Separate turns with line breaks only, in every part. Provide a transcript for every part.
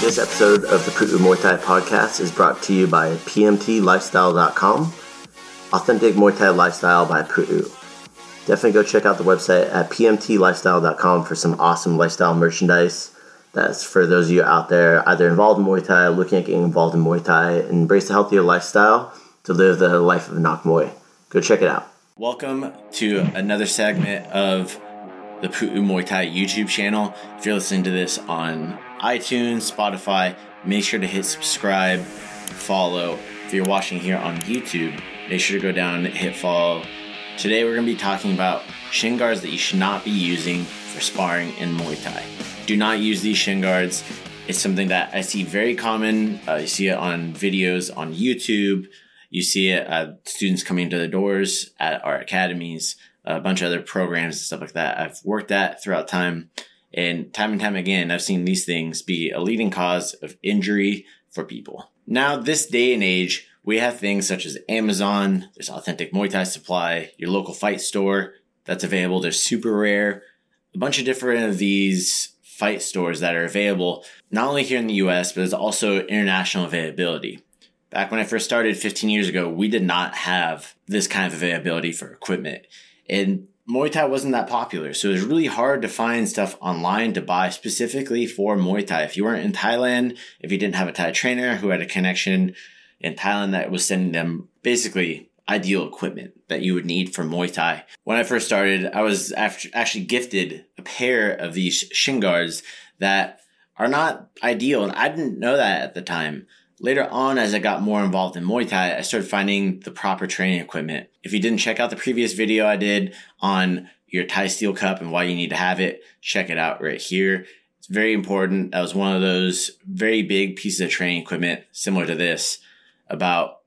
This episode of the Pu'u Muay Thai podcast is brought to you by PMTLifestyle.com, Authentic Muay Thai Lifestyle by Pu'u. Definitely go check out the website at PMTLifestyle.com for some awesome lifestyle merchandise. That's for those of you out there either involved in Muay Thai, looking at getting involved in Muay Thai, embrace a healthier lifestyle to live the life of Nak Muay. Go check it out.
Welcome to another segment of the Pu'u Muay Thai YouTube channel. If you're listening to this on iTunes, Spotify, make sure to hit subscribe, follow. If you're watching here on YouTube, make sure to go down and hit follow. Today we're going to be talking about shin guards that you should not be using for sparring in Muay Thai. Do not use these shin guards. It's something that I see very common. Uh, you see it on videos on YouTube. You see it at students coming to the doors at our academies, a bunch of other programs and stuff like that. I've worked at throughout time. And time and time again, I've seen these things be a leading cause of injury for people. Now, this day and age, we have things such as Amazon, there's authentic Muay Thai supply, your local fight store that's available. There's super rare, a bunch of different of these fight stores that are available, not only here in the US, but there's also international availability. Back when I first started 15 years ago, we did not have this kind of availability for equipment. And Muay Thai wasn't that popular. So it was really hard to find stuff online to buy specifically for Muay Thai. If you weren't in Thailand, if you didn't have a Thai trainer who had a connection in Thailand that was sending them basically ideal equipment that you would need for Muay Thai. When I first started, I was actually gifted a pair of these shin guards that are not ideal. And I didn't know that at the time. Later on, as I got more involved in Muay Thai, I started finding the proper training equipment. If you didn't check out the previous video I did on your Thai steel cup and why you need to have it, check it out right here. It's very important. That was one of those very big pieces of training equipment similar to this about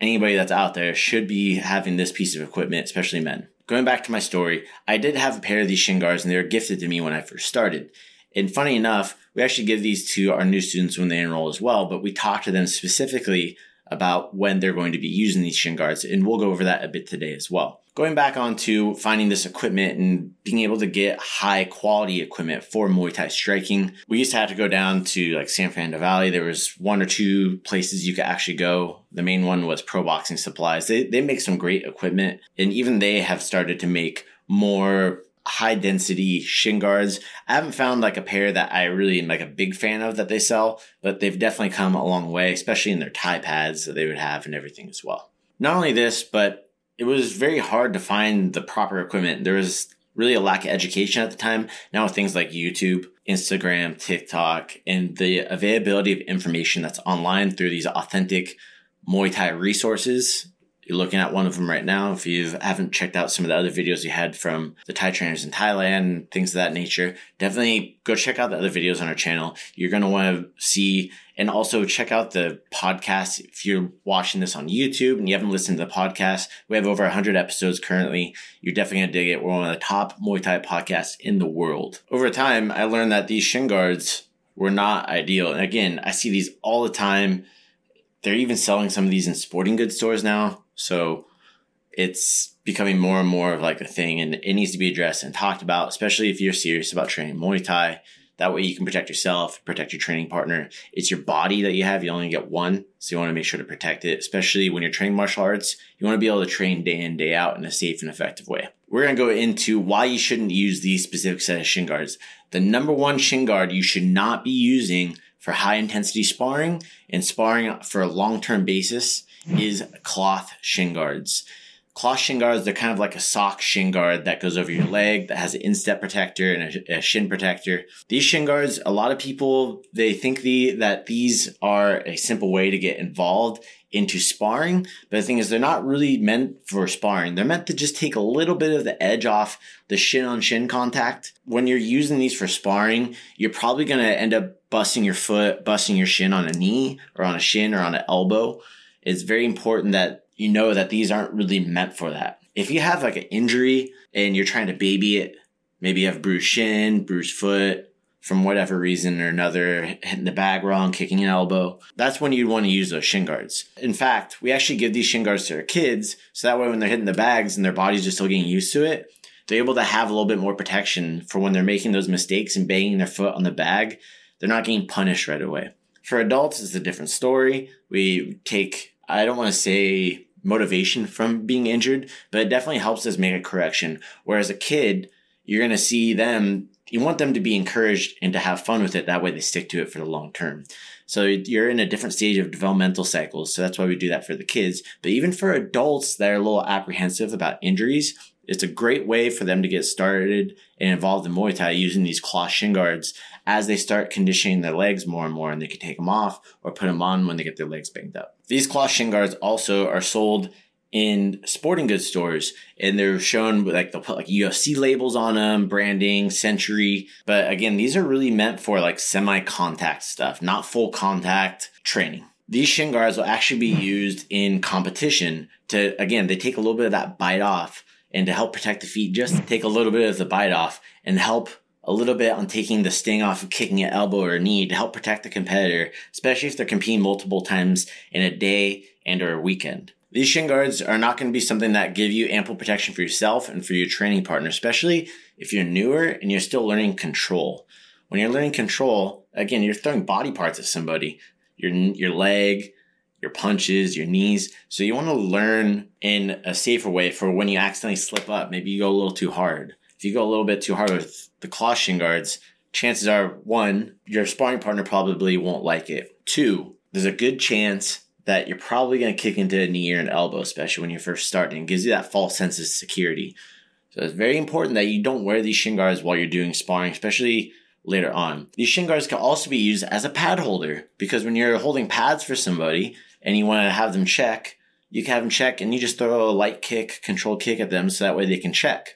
anybody that's out there should be having this piece of equipment, especially men. Going back to my story, I did have a pair of these shin guards and they were gifted to me when I first started. And funny enough, we actually give these to our new students when they enroll as well, but we talk to them specifically about when they're going to be using these shin guards, and we'll go over that a bit today as well. Going back on to finding this equipment and being able to get high quality equipment for Muay Thai striking, we used to have to go down to like San Fernando Valley. There was one or two places you could actually go. The main one was Pro Boxing Supplies. They, they make some great equipment, and even they have started to make more high density shin guards. I haven't found like a pair that I really am like a big fan of that they sell, but they've definitely come a long way, especially in their Thai pads that they would have and everything as well. Not only this, but it was very hard to find the proper equipment. There was really a lack of education at the time. Now with things like YouTube, Instagram, TikTok, and the availability of information that's online through these authentic Muay Thai resources you're looking at one of them right now. If you haven't checked out some of the other videos you had from the Thai trainers in Thailand, things of that nature, definitely go check out the other videos on our channel. You're going to want to see and also check out the podcast. If you're watching this on YouTube and you haven't listened to the podcast, we have over 100 episodes currently. You're definitely going to dig it. We're one of the top Muay Thai podcasts in the world. Over time, I learned that these shin guards were not ideal. And again, I see these all the time. They're even selling some of these in sporting goods stores now so it's becoming more and more of like a thing and it needs to be addressed and talked about, especially if you're serious about training Muay Thai. That way you can protect yourself, protect your training partner. It's your body that you have. You only get one. So you want to make sure to protect it, especially when you're training martial arts. You want to be able to train day in, day out in a safe and effective way. We're going to go into why you shouldn't use these specific set of shin guards. The number one shin guard you should not be using for high intensity sparring and sparring for a long term basis is cloth shin guards. Cloth shin guards, they're kind of like a sock shin guard that goes over your leg that has an instep protector and a, a shin protector. These shin guards, a lot of people, they think the, that these are a simple way to get involved into sparring. But the thing is, they're not really meant for sparring. They're meant to just take a little bit of the edge off the shin on shin contact. When you're using these for sparring, you're probably going to end up busting your foot, busting your shin on a knee or on a shin or on an elbow it's very important that you know that these aren't really meant for that. If you have like an injury and you're trying to baby it, maybe you have bruised shin, bruised foot, from whatever reason or another, hitting the bag wrong, kicking an elbow, that's when you'd want to use those shin guards. In fact, we actually give these shin guards to our kids so that way when they're hitting the bags and their bodies are still getting used to it, they're able to have a little bit more protection for when they're making those mistakes and banging their foot on the bag. They're not getting punished right away. For adults, it's a different story. We take, I don't want to say motivation from being injured, but it definitely helps us make a correction. Whereas a kid, you're going to see them you want them to be encouraged and to have fun with it. That way they stick to it for the long term. So you're in a different stage of developmental cycles. So that's why we do that for the kids. But even for adults that are a little apprehensive about injuries, it's a great way for them to get started and involved in Muay Thai using these cloth shin guards as they start conditioning their legs more and more and they can take them off or put them on when they get their legs banged up. These cloth shin guards also are sold in sporting goods stores and they're shown like they'll put like UFC labels on them, branding, century. But again, these are really meant for like semi contact stuff, not full contact training. These shin guards will actually be hmm. used in competition to, again, they take a little bit of that bite off and to help protect the feet, just hmm. take a little bit of the bite off and help a little bit on taking the sting off of kicking an elbow or knee to help protect the competitor, especially if they're competing multiple times in a day and or a weekend. These shin guards are not going to be something that give you ample protection for yourself and for your training partner, especially if you're newer and you're still learning control. When you're learning control, again, you're throwing body parts at somebody, your, your leg, your punches, your knees. So you want to learn in a safer way for when you accidentally slip up. Maybe you go a little too hard. You go a little bit too hard with the cloth shin guards, chances are one, your sparring partner probably won't like it. Two, there's a good chance that you're probably going to kick into a knee or an elbow, especially when you're first starting. It gives you that false sense of security. So it's very important that you don't wear these shin guards while you're doing sparring, especially later on. These shin guards can also be used as a pad holder because when you're holding pads for somebody and you want to have them check, you can have them check and you just throw a light kick, control kick at them so that way they can check.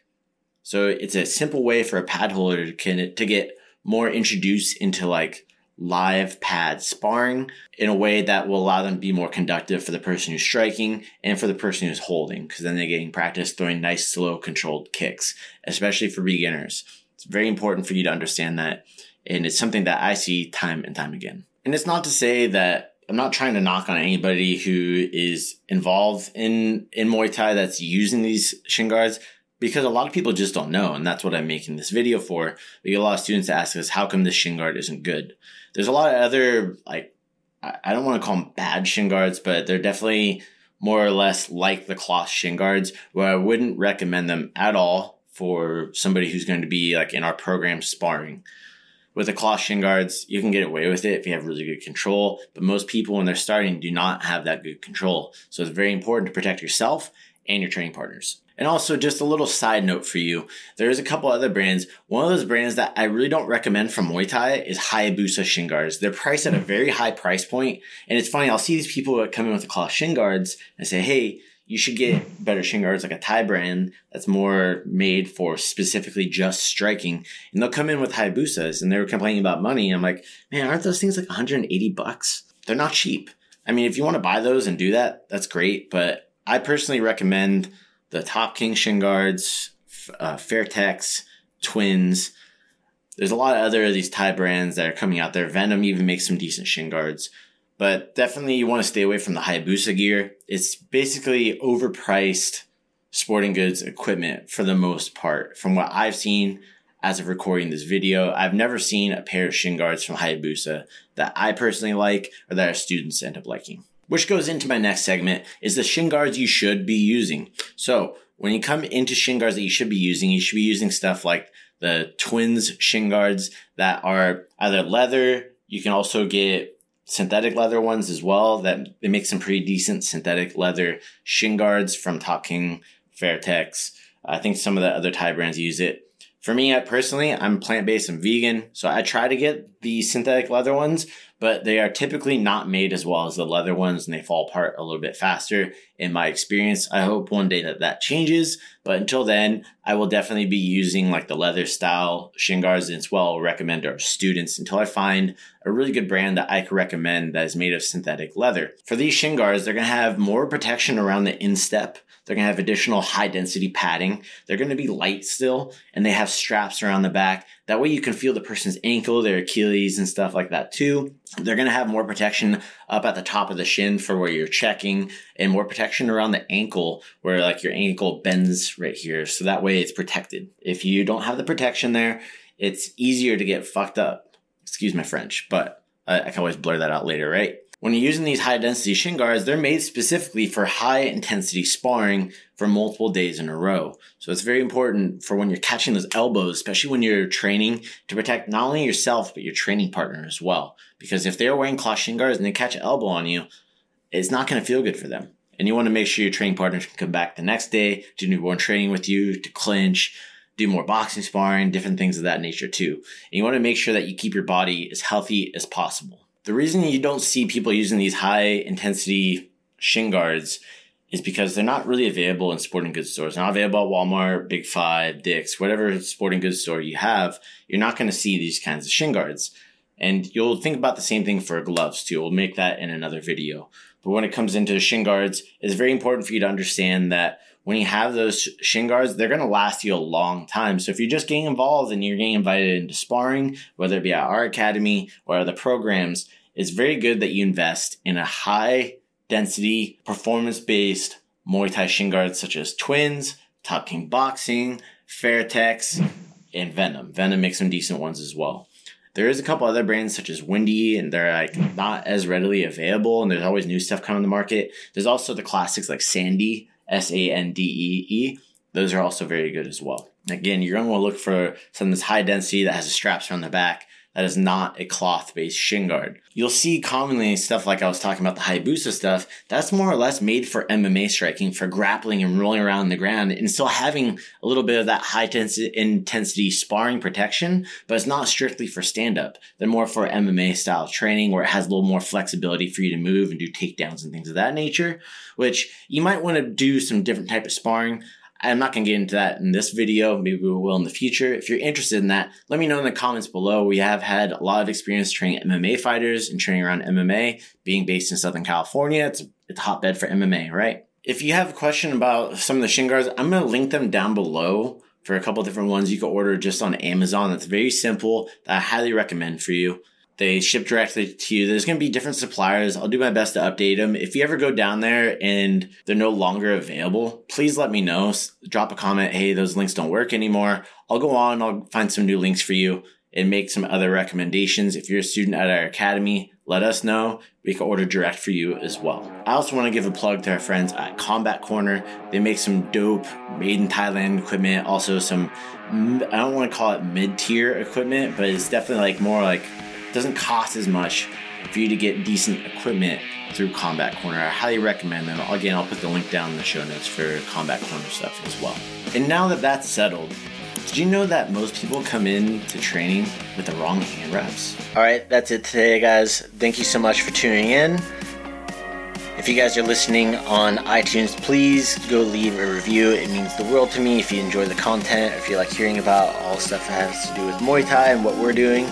So it's a simple way for a pad holder to, to get more introduced into like live pad sparring in a way that will allow them to be more conductive for the person who's striking and for the person who's holding because then they're getting practice throwing nice slow controlled kicks especially for beginners. It's very important for you to understand that and it's something that i see time and time again. And it's not to say that i'm not trying to knock on anybody who is involved in in muay thai that's using these shin guards because a lot of people just don't know and that's what i'm making this video for we get a lot of students ask us how come this shin guard isn't good there's a lot of other like I don't want to call them bad shin guards, but they're definitely more or less like the cloth shin guards, where I wouldn't recommend them at all for somebody who's going to be like in our program sparring. With the cloth shin guards, you can get away with it if you have really good control, but most people when they're starting do not have that good control. So it's very important to protect yourself and your training partners. And also, just a little side note for you. There's a couple other brands. One of those brands that I really don't recommend from Muay Thai is Hayabusa shin guards. They're priced at a very high price point. And it's funny, I'll see these people that come in with the cloth shin guards and say, hey, you should get better shin guards like a Thai brand that's more made for specifically just striking. And they'll come in with Hayabusas and they're complaining about money. I'm like, man, aren't those things like 180 bucks? They're not cheap. I mean, if you want to buy those and do that, that's great. But I personally recommend the Top King shin guards, uh, Fairtex, Twins. There's a lot of other of these Thai brands that are coming out there. Venom even makes some decent shin guards. But definitely you want to stay away from the Hayabusa gear. It's basically overpriced sporting goods equipment for the most part. From what I've seen as of recording this video, I've never seen a pair of shin guards from Hayabusa that I personally like or that our students end up liking which goes into my next segment is the shin guards you should be using. So when you come into shin guards that you should be using, you should be using stuff like the twins shin guards that are either leather. You can also get synthetic leather ones as well that they make some pretty decent synthetic leather shin guards from Top King, Fairtex. I think some of the other Thai brands use it. For me, personally, I'm plant based and vegan, so I try to get the synthetic leather ones, but they are typically not made as well as the leather ones and they fall apart a little bit faster in my experience. I hope one day that that changes, but until then, I will definitely be using like the leather style shin guards and it's well recommend our students until I find a really good brand that I can recommend that is made of synthetic leather. For these shin guards, they're going to have more protection around the instep they're going to have additional high density padding. They're going to be light still, and they have straps around the back. That way you can feel the person's ankle, their Achilles, and stuff like that too. They're going to have more protection up at the top of the shin for where you're checking, and more protection around the ankle where like your ankle bends right here. So that way it's protected. If you don't have the protection there, it's easier to get fucked up. Excuse my French, but I, I can always blur that out later, right? When you're using these high density shin guards, they're made specifically for high intensity sparring for multiple days in a row. So it's very important for when you're catching those elbows, especially when you're training to protect not only yourself, but your training partner as well. Because if they're wearing cloth shin guards and they catch an elbow on you, it's not going to feel good for them. And you want to make sure your training partner can come back the next day do more training with you, to clinch, do more boxing sparring, different things of that nature too. And you want to make sure that you keep your body as healthy as possible. The reason you don't see people using these high intensity shin guards is because they're not really available in sporting goods stores. Not available at Walmart, Big Five, Dick's, whatever sporting goods store you have. You're not going to see these kinds of shin guards. And you'll think about the same thing for gloves too. We'll make that in another video. But when it comes into shin guards, it's very important for you to understand that when you have those shin guards, they're going to last you a long time. So if you're just getting involved and you're getting invited into sparring, whether it be at our academy or other programs, it's very good that you invest in a high density, performance based Muay Thai shin guards such as Twins, Top King Boxing, Fairtex, and Venom. Venom makes some decent ones as well. There is a couple other brands such as Windy, and they're like not as readily available, and there's always new stuff coming to market. There's also the classics like Sandee, S A N D E E. Those are also very good as well. Again, you're going to want to look for something that's high density that has the straps around the back that is not a cloth based shin guard. You'll see commonly stuff like I was talking about the Hayabusa stuff, that's more or less made for MMA striking, for grappling and rolling around the ground and still having a little bit of that high intensity sparring protection, but it's not strictly for stand up. They're more for MMA style training where it has a little more flexibility for you to move and do takedowns and things of that nature, which you might want to do some different type of sparring. I'm not going to get into that in this video. Maybe we will in the future. If you're interested in that, let me know in the comments below. We have had a lot of experience training MMA fighters and training around MMA. Being based in Southern California, it's, it's a hotbed for MMA, right? If you have a question about some of the shin guards, I'm going to link them down below for a couple different ones you can order just on Amazon. That's very simple that I highly recommend for you. They ship directly to you. There's going to be different suppliers. I'll do my best to update them. If you ever go down there and they're no longer available, please let me know. Drop a comment. Hey, those links don't work anymore. I'll go on. I'll find some new links for you and make some other recommendations. If you're a student at our academy, let us know. We can order direct for you as well. I also want to give a plug to our friends at Combat Corner. They make some dope made in Thailand equipment, also some, I don't want to call it mid tier equipment, but it's definitely like more like doesn't cost as much for you to get decent equipment through Combat Corner. I highly recommend them. Again, I'll put the link down in the show notes for Combat Corner stuff as well. And now that that's settled, did you know that most people come in to training with the wrong hand wraps? All right, that's it today, guys. Thank you so much for tuning in. If you guys are listening on iTunes, please go leave a review. It means the world to me if you enjoy the content, if you like hearing about all stuff that has to do with Muay Thai and what we're doing.